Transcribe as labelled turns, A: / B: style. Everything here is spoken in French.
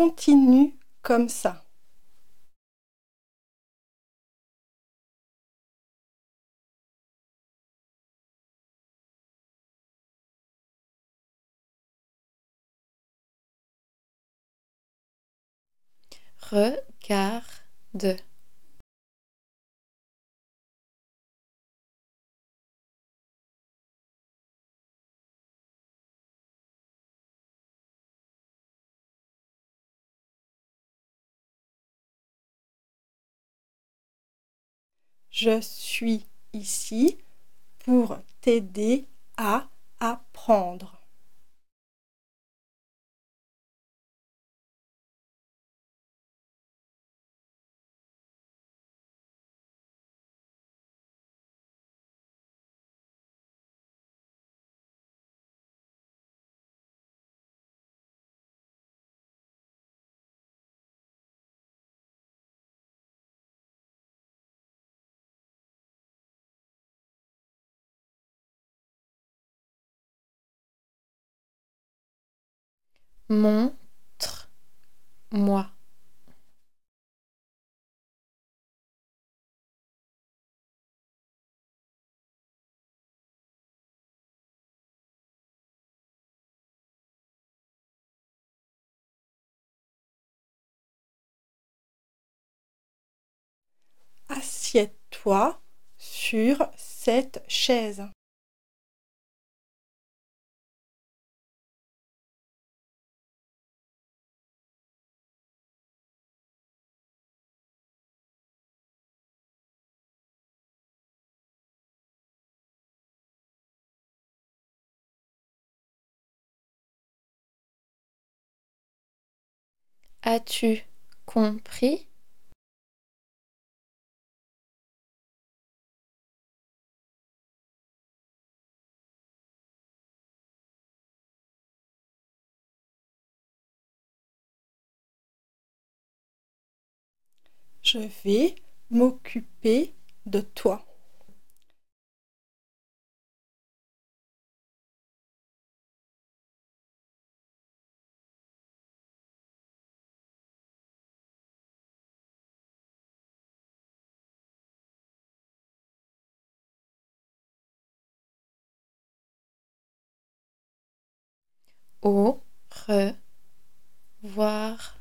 A: continue comme ça.
B: Regarde.
A: Je suis ici pour t'aider à apprendre.
B: Montre-moi.
A: Assieds-toi sur cette chaise.
B: As-tu compris?
A: Je vais m'occuper de toi.
B: Au revoir.